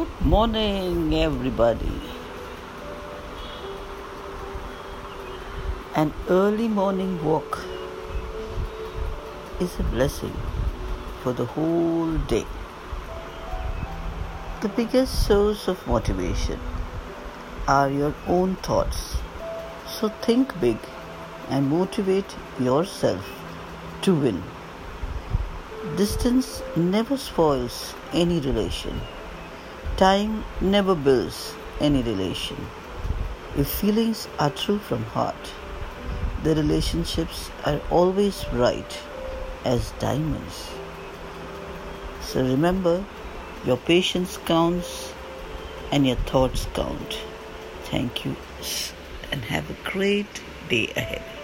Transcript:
Good morning, everybody. An early morning walk is a blessing for the whole day. The biggest source of motivation are your own thoughts. So think big and motivate yourself to win. Distance never spoils any relation. Time never builds any relation. If feelings are true from heart, the relationships are always bright as diamonds. So remember, your patience counts and your thoughts count. Thank you and have a great day ahead.